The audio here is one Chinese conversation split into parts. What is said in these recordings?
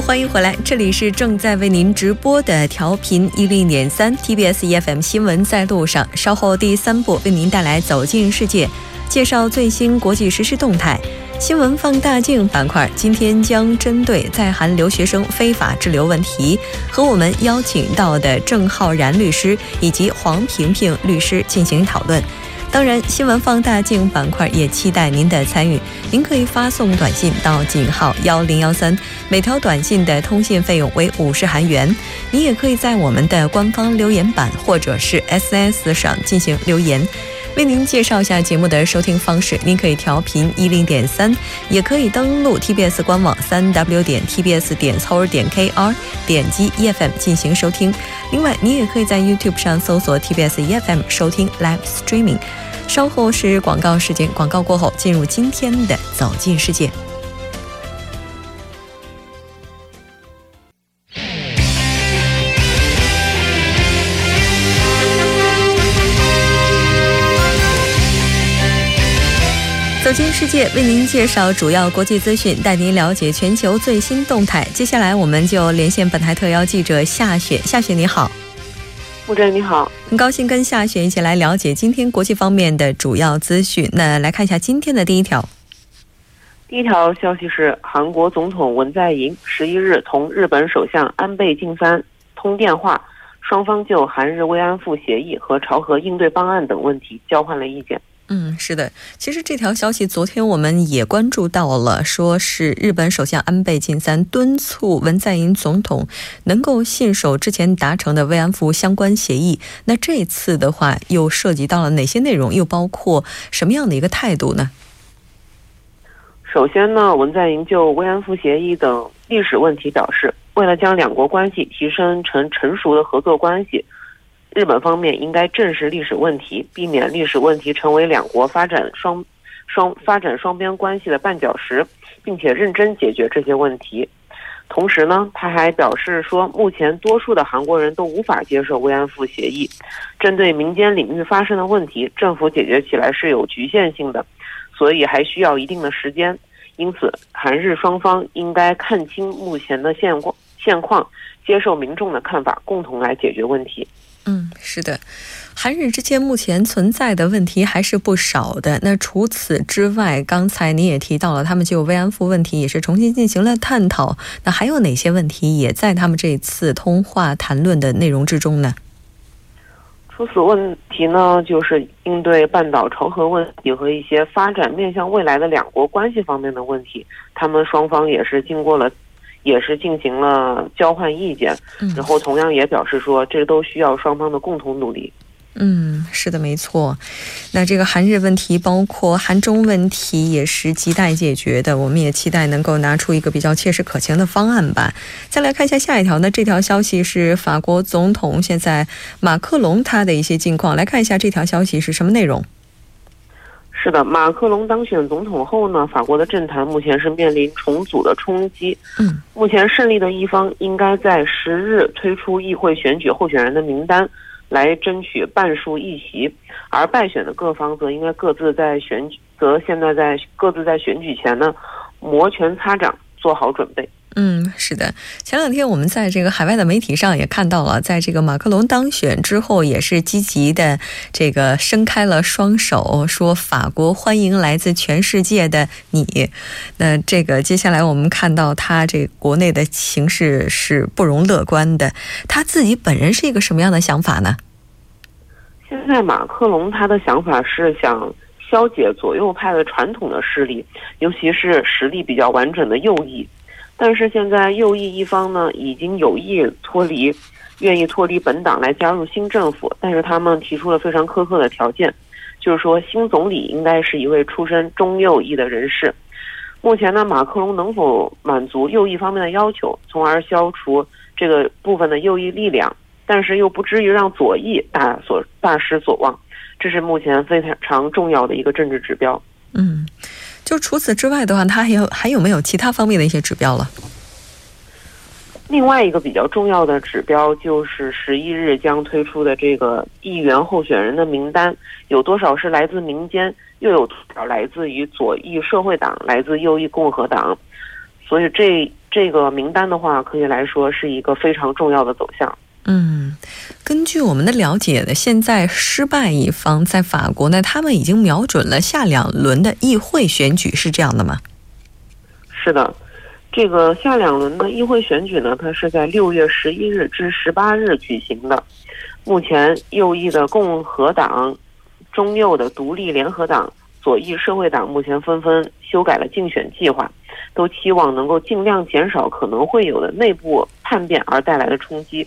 欢迎回来，这里是正在为您直播的调频一零点三 TBS EFM 新闻在路上。稍后第三部为您带来走进世界，介绍最新国际实时动态。新闻放大镜板块今天将针对在韩留学生非法滞留问题，和我们邀请到的郑浩然律师以及黄平平律师进行讨论。当然，新闻放大镜板块也期待您的参与。您可以发送短信到井号幺零幺三，每条短信的通信费用为五十韩元。您也可以在我们的官方留言板或者是 SNS 上进行留言。为您介绍一下节目的收听方式，您可以调频一零点三，也可以登录 TBS 官网三 W 点 TBS 点 c o 点 KR，点击 EFM 进行收听。另外，您也可以在 YouTube 上搜索 TBS EFM 收听 Live Streaming。稍后是广告时间，广告过后进入今天的走进世界。世界，为您介绍主要国际资讯，带您了解全球最新动态。接下来，我们就连线本台特邀记者夏雪。夏雪，你好。穆真你好，很高兴跟夏雪一起来了解今天国际方面的主要资讯。那来看一下今天的第一条。第一条消息是，韩国总统文在寅十一日同日本首相安倍晋三通电话，双方就韩日慰安妇协议和朝核应对方案等问题交换了意见。嗯，是的，其实这条消息昨天我们也关注到了，说是日本首相安倍晋三敦促文在寅总统能够信守之前达成的慰安妇相关协议。那这次的话，又涉及到了哪些内容？又包括什么样的一个态度呢？首先呢，文在寅就慰安妇协议等历史问题表示，为了将两国关系提升成成熟的合作关系。日本方面应该正视历史问题，避免历史问题成为两国发展双双发展双边关系的绊脚石，并且认真解决这些问题。同时呢，他还表示说，目前多数的韩国人都无法接受慰安妇协议。针对民间领域发生的问题，政府解决起来是有局限性的，所以还需要一定的时间。因此，韩日双方应该看清目前的现况，现况，接受民众的看法，共同来解决问题。嗯，是的，韩日之间目前存在的问题还是不少的。那除此之外，刚才您也提到了，他们就慰安妇问题也是重新进行了探讨。那还有哪些问题也在他们这次通话谈论的内容之中呢？除此问题呢，就是应对半岛朝核问题和一些发展面向未来的两国关系方面的问题，他们双方也是经过了。也是进行了交换意见，然后同样也表示说，这都需要双方的共同努力。嗯，是的，没错。那这个韩日问题，包括韩中问题，也是亟待解决的。我们也期待能够拿出一个比较切实可行的方案吧。再来看一下下一条呢，这条消息是法国总统现在马克龙他的一些近况。来看一下这条消息是什么内容。是的，马克龙当选总统后呢，法国的政坛目前是面临重组的冲击。嗯，目前胜利的一方应该在十日推出议会选举候选人的名单，来争取半数议席，而败选的各方则应该各自在选举，则现在在各自在选举前呢，摩拳擦掌，做好准备。嗯，是的。前两天我们在这个海外的媒体上也看到了，在这个马克龙当选之后，也是积极的这个伸开了双手，说法国欢迎来自全世界的你。那这个接下来我们看到他这国内的形势是不容乐观的。他自己本人是一个什么样的想法呢？现在马克龙他的想法是想消解左右派的传统的势力，尤其是实力比较完整的右翼。但是现在右翼一方呢，已经有意脱离，愿意脱离本党来加入新政府，但是他们提出了非常苛刻的条件，就是说新总理应该是一位出身中右翼的人士。目前呢，马克龙能否满足右翼方面的要求，从而消除这个部分的右翼力量，但是又不至于让左翼大所大失所望，这是目前非常重要的一个政治指标。嗯。就除此之外的话，他还有还有没有其他方面的一些指标了？另外一个比较重要的指标就是十一日将推出的这个议员候选人的名单，有多少是来自民间，又有多少来自于左翼社会党、来自右翼共和党。所以这这个名单的话，可以来说是一个非常重要的走向。嗯，根据我们的了解呢，现在失败一方在法国呢，他们已经瞄准了下两轮的议会选举，是这样的吗？是的，这个下两轮的议会选举呢，它是在六月十一日至十八日举行的。目前右翼的共和党、中右的独立联合党、左翼社会党目前纷纷修改了竞选计划，都期望能够尽量减少可能会有的内部叛变而带来的冲击。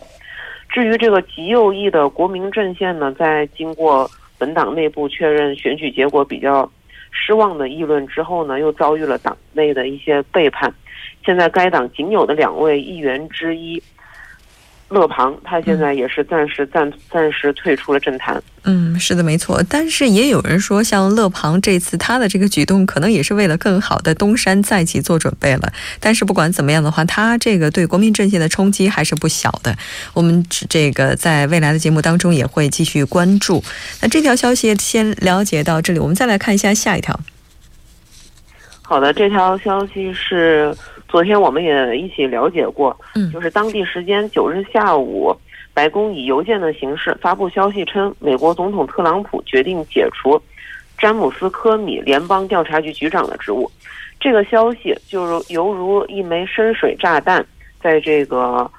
至于这个极右翼的国民阵线呢，在经过本党内部确认选举结果比较失望的议论之后呢，又遭遇了党内的一些背叛。现在该党仅有的两位议员之一。勒庞，他现在也是暂时暂暂时退出了政坛。嗯，是的，没错。但是也有人说，像勒庞这次他的这个举动，可能也是为了更好的东山再起做准备了。但是不管怎么样的话，他这个对国民阵线的冲击还是不小的。我们这个在未来的节目当中也会继续关注。那这条消息先了解到这里，我们再来看一下下一条。好的，这条消息是。昨天我们也一起了解过，嗯，就是当地时间九日下午，白宫以邮件的形式发布消息称，美国总统特朗普决定解除詹姆斯·科米联邦调查局局长的职务。这个消息就如犹如一枚深水炸弹，在这个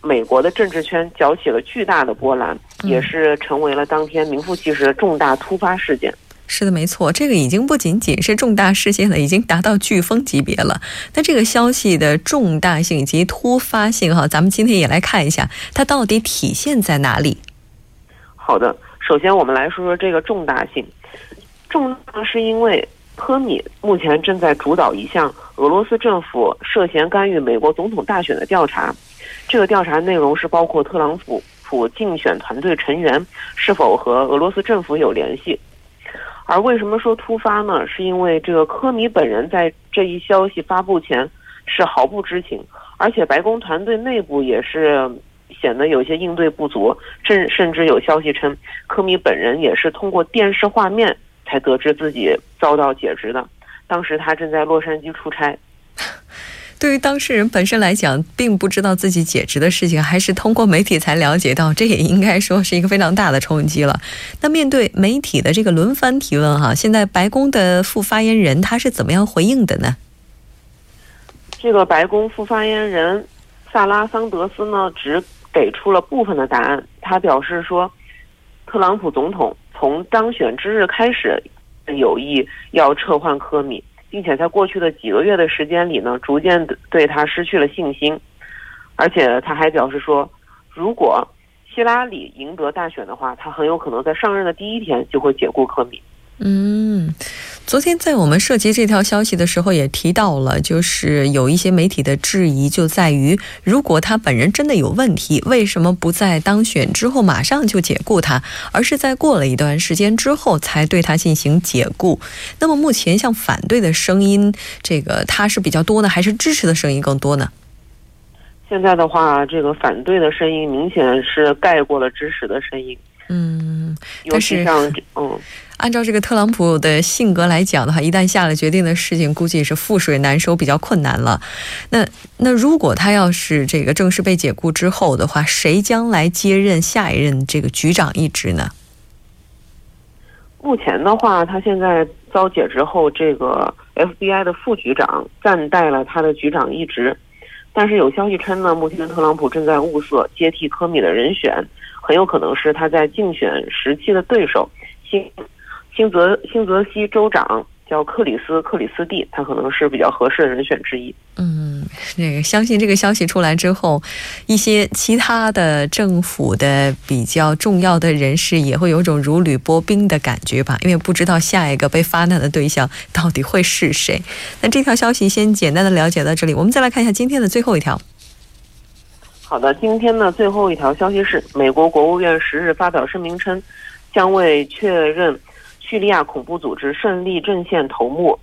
美国的政治圈搅起了巨大的波澜，也是成为了当天名副其实的重大突发事件。是的，没错，这个已经不仅仅是重大事件了，已经达到飓风级别了。那这个消息的重大性以及突发性，哈，咱们今天也来看一下，它到底体现在哪里？好的，首先我们来说说这个重大性。重大是因为科米目前正在主导一项俄罗斯政府涉嫌干预美国总统大选的调查，这个调查内容是包括特朗普普竞选团队成员是否和俄罗斯政府有联系。而为什么说突发呢？是因为这个科米本人在这一消息发布前是毫不知情，而且白宫团队内部也是显得有些应对不足，甚甚至有消息称科米本人也是通过电视画面才得知自己遭到解职的。当时他正在洛杉矶出差。对于当事人本身来讲，并不知道自己解职的事情，还是通过媒体才了解到，这也应该说是一个非常大的冲击了。那面对媒体的这个轮番提问，哈，现在白宫的副发言人他是怎么样回应的呢？这个白宫副发言人萨拉桑德斯呢，只给出了部分的答案。他表示说，特朗普总统从当选之日开始，有意要撤换科米。并且在过去的几个月的时间里呢，逐渐对他失去了信心，而且他还表示说，如果希拉里赢得大选的话，他很有可能在上任的第一天就会解雇科米。嗯。昨天在我们涉及这条消息的时候，也提到了，就是有一些媒体的质疑就在于，如果他本人真的有问题，为什么不在当选之后马上就解雇他，而是在过了一段时间之后才对他进行解雇？那么目前像反对的声音，这个他是比较多呢，还是支持的声音更多呢？现在的话，这个反对的声音明显是盖过了支持的声音。嗯，但是嗯。按照这个特朗普的性格来讲的话，一旦下了决定的事情，估计是覆水难收，比较困难了。那那如果他要是这个正式被解雇之后的话，谁将来接任下一任这个局长一职呢？目前的话，他现在遭解职后，这个 FBI 的副局长暂代了他的局长一职。但是有消息称呢，目前特朗普正在物色接替科米的人选，很有可能是他在竞选时期的对手新。新泽新泽西州长叫克里斯克里斯蒂，他可能是比较合适的人选之一。嗯，那个相信这个消息出来之后，一些其他的政府的比较重要的人士也会有种如履薄冰的感觉吧，因为不知道下一个被发难的对象到底会是谁。那这条消息先简单的了解到这里，我们再来看一下今天的最后一条。好的，今天的最后一条消息是，美国国务院十日发表声明称，将为确认。叙利亚恐怖组织胜利阵线头目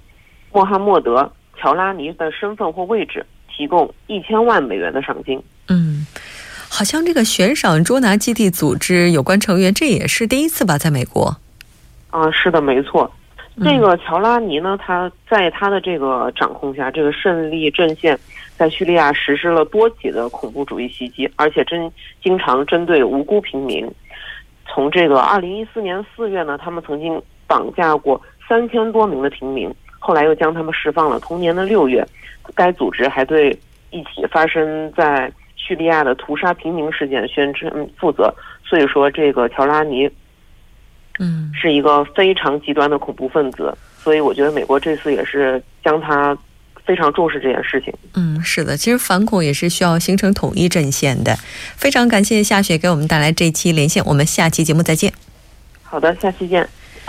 穆罕默德·乔拉尼的身份或位置，提供一千万美元的赏金。嗯，好像这个悬赏捉拿基地组织有关成员，这也是第一次吧，在美国。啊，是的，没错。这个乔拉尼呢，他在他的这个掌控下，这个胜利阵线在叙利亚实施了多起的恐怖主义袭击，而且针经常针对无辜平民。从这个二零一四年四月呢，他们曾经绑架过三千多名的平民，后来又将他们释放了。同年的六月，该组织还对一起发生在叙利亚的屠杀平民事件宣称负责。所以说，这个乔拉尼，嗯，是一个非常极端的恐怖分子。所以，我觉得美国这次也是将他。非常重视这件事情。嗯，是的，其实反恐也是需要形成统一阵线的。非常感谢夏雪给我们带来这期连线，我们下期节目再见。好的，下期见。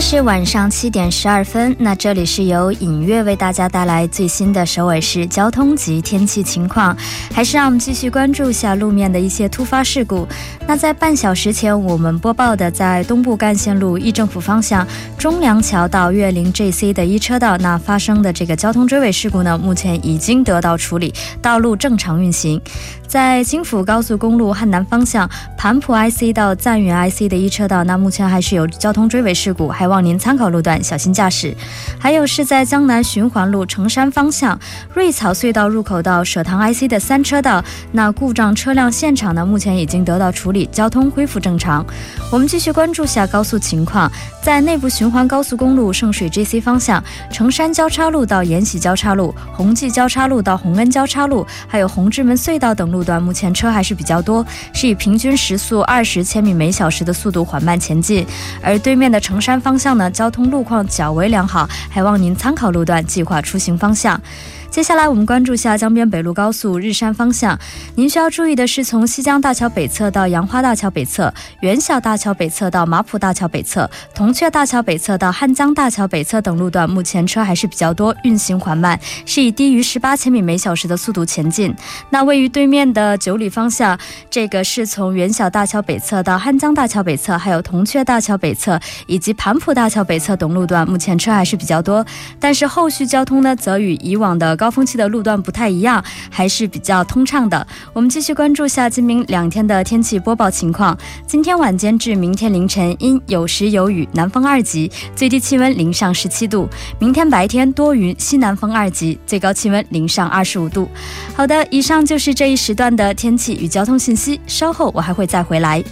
是晚上七点十二分，那这里是由影月为大家带来最新的首尔市交通及天气情况。还是让我们继续关注一下路面的一些突发事故。那在半小时前我们播报的，在东部干线路义政府方向中梁桥到岳林 JC 的一车道，那发生的这个交通追尾事故呢，目前已经得到处理，道路正常运行。在京釜高速公路汉南方向盘浦 IC 到赞源 IC 的一车道，那目前还是有交通追尾事故，还望您参考路段小心驾驶。还有是在江南循环路成山方向瑞草隧道入口到舍塘 IC 的三车道，那故障车辆现场呢，目前已经得到处理，交通恢复正常。我们继续关注下高速情况，在内部循环高速公路圣水 GC 方向成山交叉路到延禧交叉路、宏济交叉路到洪恩交叉路，还有红志门隧道等路。路段目前车还是比较多，是以平均时速二十千米每小时的速度缓慢前进。而对面的城山方向呢，交通路况较为良好，还望您参考路段计划出行方向。接下来我们关注下江边北路高速日山方向，您需要注意的是，从西江大桥北侧到杨花大桥北侧、元小大桥北侧到马浦大桥北侧、铜雀大桥北侧到汉江大桥北侧等路段，目前车还是比较多，运行缓慢，是以低于十八千米每小时的速度前进。那位于对面的九里方向，这个是从元小大桥北侧到汉江大桥北侧，还有铜雀大桥北侧以及盘浦大桥北侧等路段，目前车还是比较多，但是后续交通呢，则与以往的。高峰期的路段不太一样，还是比较通畅的。我们继续关注下今明两天的天气播报情况。今天晚间至明天凌晨阴有时有雨，南风二级，最低气温零上十七度。明天白天多云，西南风二级，最高气温零上二十五度。好的，以上就是这一时段的天气与交通信息。稍后我还会再回来。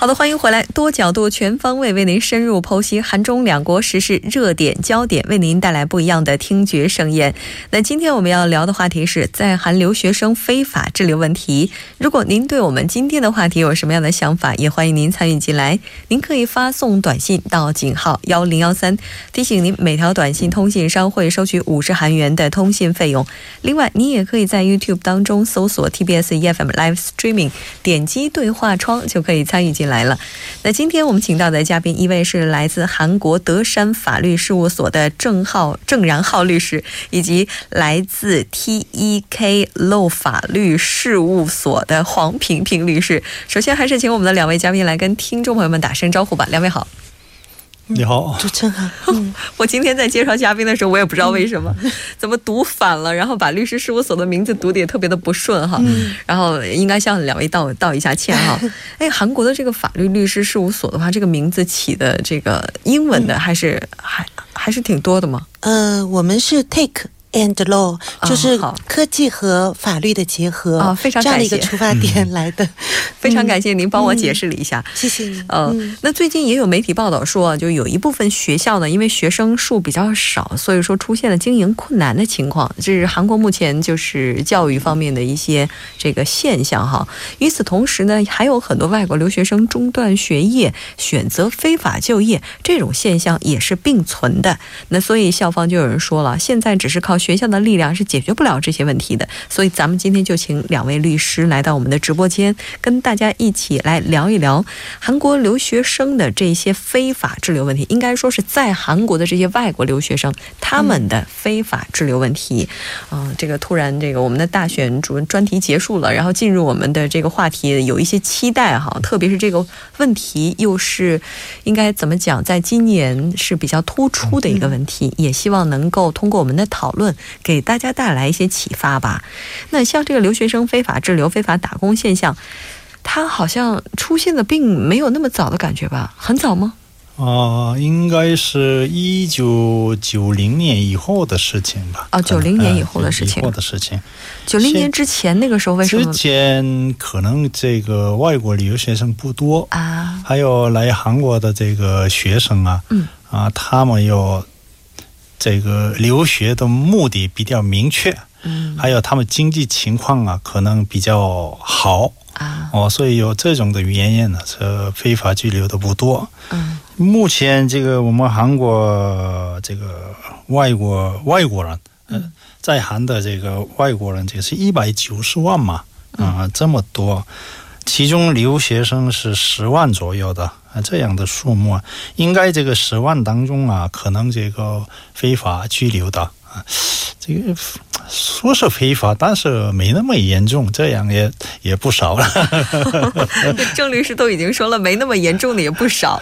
好的，欢迎回来，多角度、全方位为您深入剖析韩中两国时事热点焦点，为您带来不一样的听觉盛宴。那今天我们要聊的话题是在韩留学生非法滞留问题。如果您对我们今天的话题有什么样的想法，也欢迎您参与进来。您可以发送短信到井号幺零幺三，提醒您每条短信通信商会收取五十韩元的通信费用。另外，您也可以在 YouTube 当中搜索 TBS EFM Live Streaming，点击对话窗就可以参与进。来来了，那今天我们请到的嘉宾一位是来自韩国德山法律事务所的郑浩郑然浩律师，以及来自 T E K Law 法律事务所的黄平平律师。首先，还是请我们的两位嘉宾来跟听众朋友们打声招呼吧。两位好。你好，主持人好。我今天在介绍嘉宾的时候，我也不知道为什么，怎么读反了，然后把律师事务所的名字读的也特别的不顺哈。然后应该向两位道道一下歉哈。哎，韩国的这个法律律师事务所的话，这个名字起的这个英文的还是还还是挺多的吗？呃，我们是 Take。And law 就是科技和法律的结合啊，非常这样的一个出发点来的。非常感谢您帮我解释了一下，谢谢您。呃，那最近也有媒体报道说，就有一部分学校呢，因为学生数比较少，所以说出现了经营困难的情况。这是韩国目前就是教育方面的一些这个现象哈。与此同时呢，还有很多外国留学生中断学业，选择非法就业，这种现象也是并存的。那所以校方就有人说了，现在只是靠。学学校的力量是解决不了这些问题的。所以咱们今天就请两位律师来到我们的直播间，跟大家一起来聊一聊韩国留学生的这些非法滞留问题。应该说是在韩国的这些外国留学生他们的非法滞留问题。嗯，这个突然这个我们的大选主专题结束了，然后进入我们的这个话题，有一些期待哈，特别是这个问题又是应该怎么讲，在今年是比较突出的一个问题，也希望能够通过我们的讨论给大家带来一些启发吧。那像这个留学生非法滞留、非法打工现象，它好像出现的并没有那么早的感觉吧？很早吗？啊，应该是一九九零年以后的事情吧？啊，九零年以后的事情。以后的事情。九零年之前那个时候为什么？之前可能这个外国留学生不多啊，还有来韩国的这个学生啊，嗯啊，他们有这个留学的目的比较明确，嗯，还有他们经济情况啊，可能比较好。啊。哦，所以有这种的原因呢，是非法拘留的不多。嗯，目前这个我们韩国这个外国外国人，嗯，在韩的这个外国人，这个是一百九十万嘛，啊，这么多，其中留学生是十万左右的啊，这样的数目，应该这个十万当中啊，可能这个非法拘留的啊，这个。说是非法，但是没那么严重，这样也也不少了。郑律师都已经说了，没那么严重的也不少，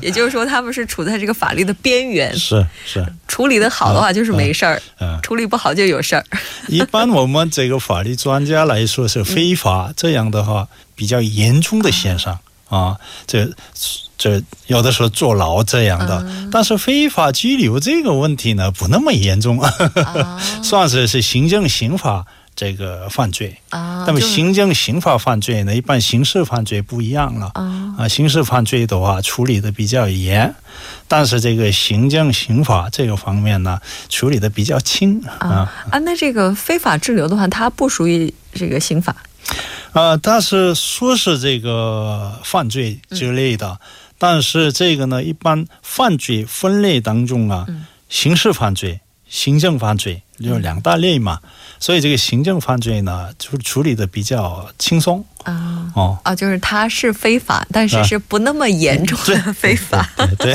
也就是说他们是处在这个法律的边缘。是是，处理的好的话就是没事儿，处理不好就有事儿。一般我们这个法律专家来说是非法，这样的话比较严重的现象啊，这。这有的时候坐牢这样的，但是非法拘留这个问题呢不那么严重，算是是行政刑法这个犯罪啊。那么行政刑法犯罪呢，一般刑事犯罪不一样了啊。刑事犯罪的话处理的比较严，但是这个行政刑法这个方面呢处理的比较轻啊。啊，那这个非法滞留的话，它不属于这个刑法啊，但是说是这个犯罪之类的。但是这个呢，一般犯罪分类当中啊，刑事犯罪、行政犯罪有两大类嘛，所以这个行政犯罪呢，就处理的比较轻松啊。哦啊，就是它是非法，但是是不那么严重的非法。对。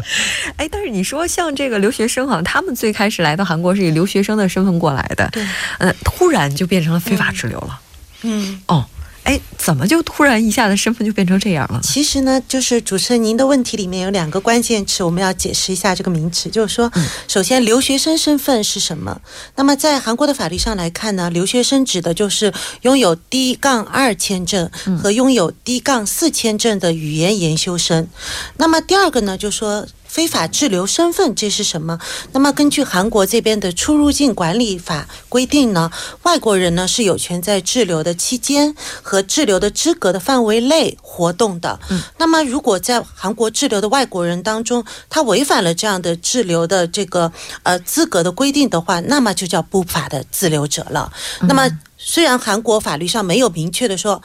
哎，但是你说像这个留学生哈，他们最开始来到韩国是以留学生的身份过来的，对，呃，突然就变成了非法滞留了。嗯。哦。哎，怎么就突然一下子身份就变成这样了？其实呢，就是主持人您的问题里面有两个关键词，我们要解释一下这个名词。就是说，首先留学生身份是什么？那么在韩国的法律上来看呢，留学生指的就是拥有 D 杠二签证和拥有 D 杠四签证的语言研修生。那么第二个呢，就是说。非法滞留身份这是什么？那么根据韩国这边的出入境管理法规定呢，外国人呢是有权在滞留的期间和滞留的资格的范围内活动的。嗯，那么如果在韩国滞留的外国人当中，他违反了这样的滞留的这个呃资格的规定的话，那么就叫不法的滞留者了。那么虽然韩国法律上没有明确的说。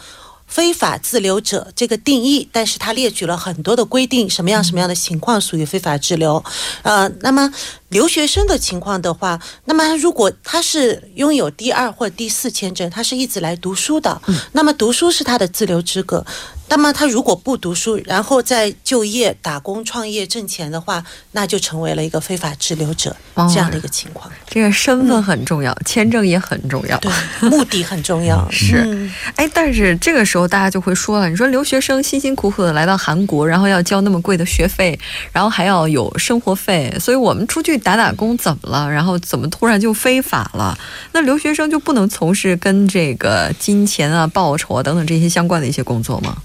非法滞留者这个定义，但是他列举了很多的规定，什么样什么样的情况属于非法滞留？呃，那么留学生的情况的话，那么如果他是拥有第二或第四签证，他是一直来读书的，那么读书是他的自留资格。那么他如果不读书，然后再就业、打工、创业、挣钱的话，那就成为了一个非法滞留者这样的一个情况。这个身份很重要，签证也很重要，对，目的很重要。是，哎，但是这个时候大家就会说了，你说留学生辛辛苦苦的来到韩国，然后要交那么贵的学费，然后还要有生活费，所以我们出去打打工怎么了？然后怎么突然就非法了？那留学生就不能从事跟这个金钱啊、报酬啊等等这些相关的一些工作吗？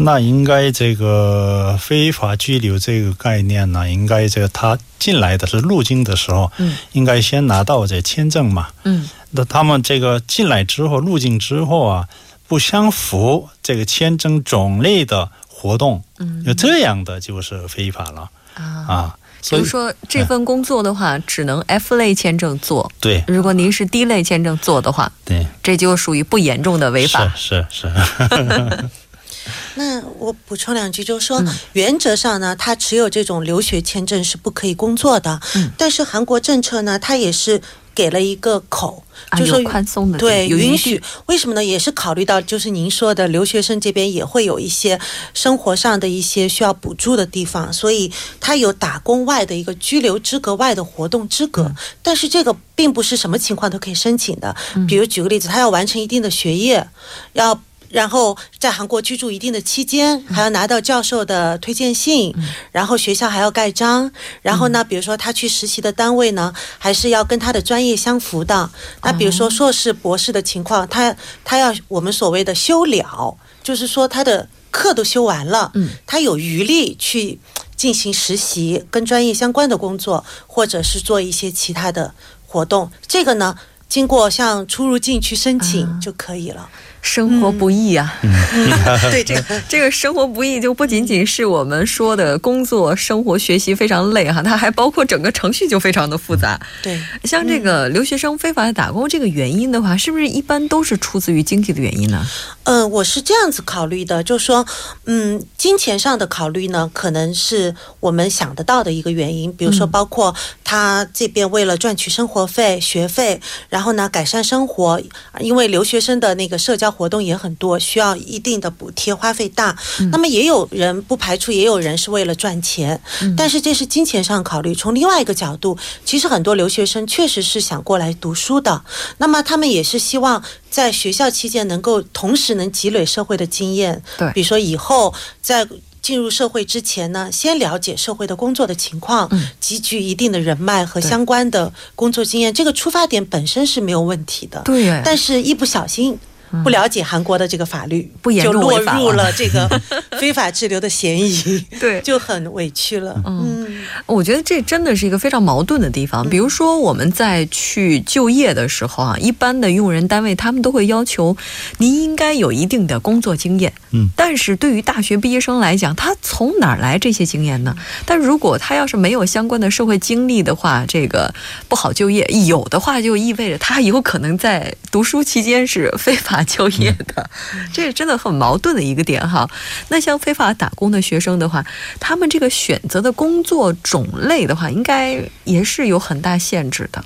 那应该这个非法拘留这个概念呢，应该这个他进来的是入境的时候，嗯，应该先拿到这签证嘛，嗯，那他们这个进来之后入境之后啊，不相符这个签证种类的活动，嗯，就这样的就是非法了啊啊。比如说这份工作的话，只能 F 类签证做。对，如果您是 D 类签证做的话，对，这就属于不严重的违法。是是。那我补充两句，就是说，原则上呢，他持有这种留学签证是不可以工作的。嗯。但是韩国政策呢，它也是。给了一个口，就是宽松的对允许。为什么呢？也是考虑到就是您说的留学生这边也会有一些生活上的一些需要补助的地方，所以他有打工外的一个居留资格外的活动资格。但是这个并不是什么情况都可以申请的。比如举个例子，他要完成一定的学业，要。然后在韩国居住一定的期间，还要拿到教授的推荐信，然后学校还要盖章。然后呢，比如说他去实习的单位呢，还是要跟他的专业相符的。那比如说硕士、博士的情况，他他要我们所谓的修了，就是说他的课都修完了，他有余力去进行实习，跟专业相关的工作，或者是做一些其他的活动。这个呢，经过像出入境去申请就可以了。生活不易啊，对这个这个生活不易就不仅仅是我们说的工作、生活、学习非常累哈，它还包括整个程序就非常的复杂。对，像这个留学生非法的打工这个原因的话，是不是一般都是出自于经济的原因呢？嗯，我是这样子考虑的，就是说，嗯，金钱上的考虑呢，可能是我们想得到的一个原因，比如说包括他这边为了赚取生活费、学费，然后呢改善生活，因为留学生的那个社交。活动也很多，需要一定的补贴，花费大。那么也有人不排除，也有人是为了赚钱，但是这是金钱上考虑。从另外一个角度，其实很多留学生确实是想过来读书的。那么他们也是希望在学校期间能够同时能积累社会的经验。对，比如说以后在。进入社会之前呢，先了解社会的工作的情况，积聚一定的人脉和相关的工作经验，这个出发点本身是没有问题的。对，但是一不小心。不了解韩国的这个法律，不就落入了这个 非法滞留的嫌疑，对，就很委屈了。嗯，我觉得这真的是一个非常矛盾的地方。比如说，我们在去就业的时候啊，一般的用人单位他们都会要求您应该有一定的工作经验。嗯，但是对于大学毕业生来讲，他从哪儿来这些经验呢？但如果他要是没有相关的社会经历的话，这个不好就业。有的话，就意味着他有可能在读书期间是非法。就业的，这是真的很矛盾的一个点哈。那像非法打工的学生的话，他们这个选择的工作种类的话，应该也是有很大限制的。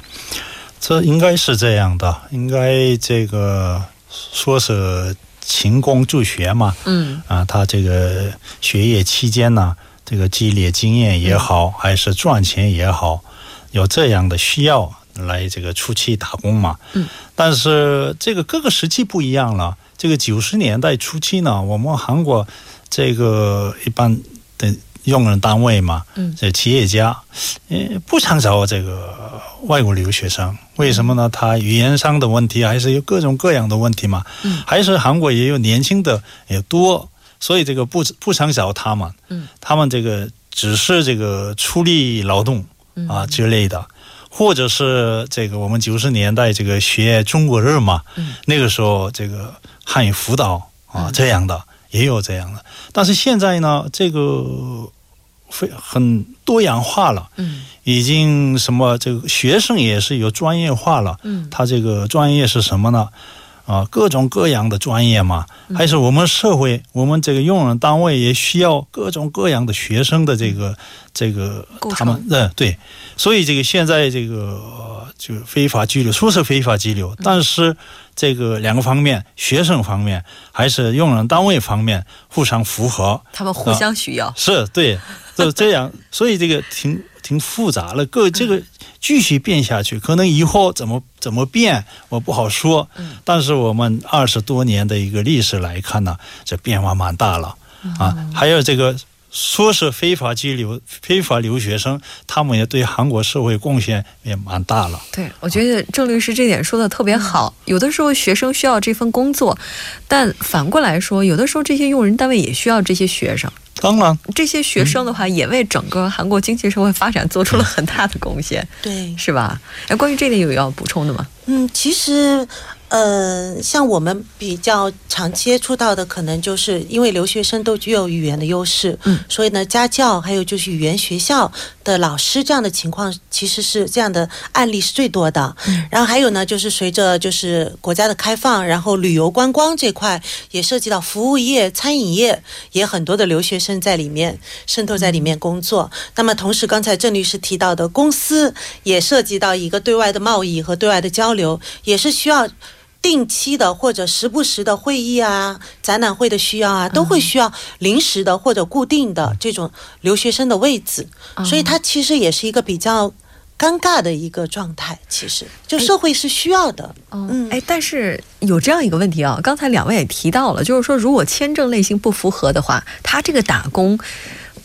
这应该是这样的，应该这个说是勤工助学嘛。嗯啊，他这个学业期间呢，这个积累经验也好，还是赚钱也好，有这样的需要。来这个初期打工嘛，嗯，但是这个各个时期不一样了。这个九十年代初期呢，我们韩国这个一般的用人单位嘛，嗯，这企业家，嗯，不想找这个外国留学生。为什么呢？他语言上的问题，还是有各种各样的问题嘛。嗯，还是韩国也有年轻的也多，所以这个不不想找他们。嗯，他们这个只是这个出力劳动啊之类的。或者是这个我们九十年代这个学中国人嘛，那个时候这个汉语辅导啊这样的也有这样的，但是现在呢，这个非很多样化了，嗯，已经什么这个学生也是有专业化了，嗯，他这个专业是什么呢？啊，各种各样的专业嘛，还是我们社会，我们这个用人单位也需要各种各样的学生的这个这个他们，嗯，对，所以这个现在这个就非法拘留，说是非法拘留，但是这个两个方面，学生方面还是用人单位方面互相符合，他们互相需要，是对，就这样，所以这个挺挺复杂了，各这个。继续变下去，可能以后怎么怎么变，我不好说。嗯，但是我们二十多年的一个历史来看呢，这变化蛮大了啊。还有这个说是非法拘留、非法留学生，他们也对韩国社会贡献也蛮大了。对，我觉得郑律师这点说的特别好。有的时候学生需要这份工作，但反过来说，有的时候这些用人单位也需要这些学生。当然，这些学生的话也为整个韩国经济社会发展做出了很大的贡献，对，是吧？哎，关于这点有要补充的吗？嗯，其实。呃，像我们比较常接触到的，可能就是因为留学生都具有语言的优势，嗯，所以呢，家教还有就是语言学校的老师这样的情况，其实是这样的案例是最多的。嗯，然后还有呢，就是随着就是国家的开放，然后旅游观光这块也涉及到服务业、餐饮业，也很多的留学生在里面渗透在里面工作。那么同时，刚才郑律师提到的公司也涉及到一个对外的贸易和对外的交流，也是需要。定期的或者时不时的会议啊、展览会的需要啊，都会需要临时的或者固定的这种留学生的位置，所以它其实也是一个比较尴尬的一个状态。其实，就社会是需要的。嗯，哎，但是有这样一个问题啊，刚才两位也提到了，就是说如果签证类型不符合的话，他这个打工。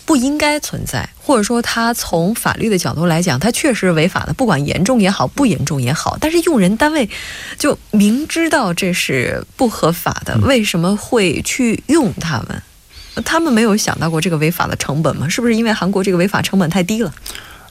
不应该存在，或者说他从法律的角度来讲，他确实违法的，不管严重也好，不严重也好。但是用人单位就明知道这是不合法的，为什么会去用他们？他们没有想到过这个违法的成本吗？是不是因为韩国这个违法成本太低了？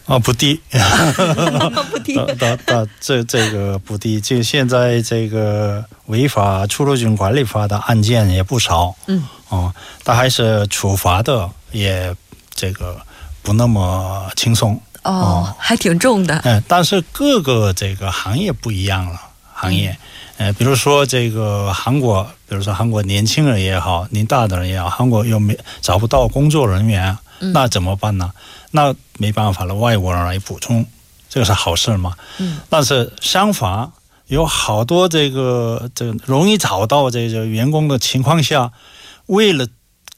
啊，不低，不低，大大这这个不低。就现在这个违法出入境管理法的案件也不少，嗯，哦，但还是处罚的也。这个不那么轻松哦，还挺重的。嗯，但是各个这个行业不一样了，行业，呃，比如说这个韩国，比如说韩国年轻人也好，年大的人也好，韩国又没找不到工作人员，那怎么办呢？那没办法了，外国人来补充，这个是好事嘛。嗯。但是相反，有好多这个这容易找到这个员工的情况下，为了。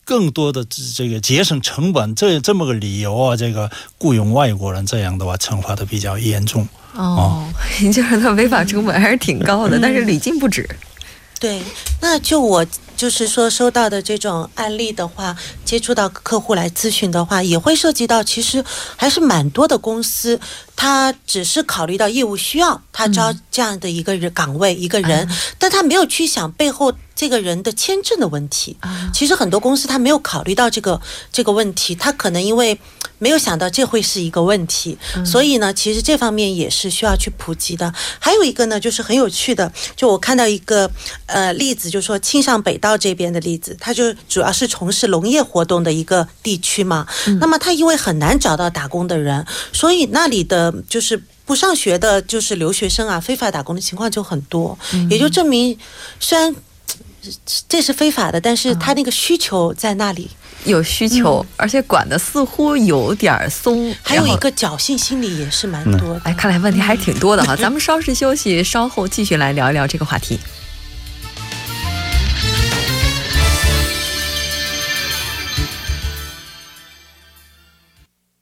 更多的这个节省成本，这这么个理由啊，这个雇佣外国人这样的话，惩罚的比较严重。哦，就是他违法成本还是挺高的，但是屡禁不止。对，那就我就是说收到的这种案例的话，接触到客户来咨询的话，也会涉及到，其实还是蛮多的公司，他只是考虑到业务需要，他招这样的一个人岗位一个人，但他没有去想背后。这个人的签证的问题，其实很多公司他没有考虑到这个这个问题，他可能因为没有想到这会是一个问题，所以呢，其实这方面也是需要去普及的。还有一个呢，就是很有趣的，就我看到一个呃例子，就是说庆尚北道这边的例子，他就主要是从事农业活动的一个地区嘛，那么他因为很难找到打工的人，所以那里的就是不上学的，就是留学生啊，非法打工的情况就很多，也就证明虽然。这是非法的，但是他那个需求在那里有需求，而且管的似乎有点松，还有一个侥幸心理也是蛮多的。哎，看来问题还是挺多的哈。咱们稍事休息，稍后继续来聊一聊这个话题。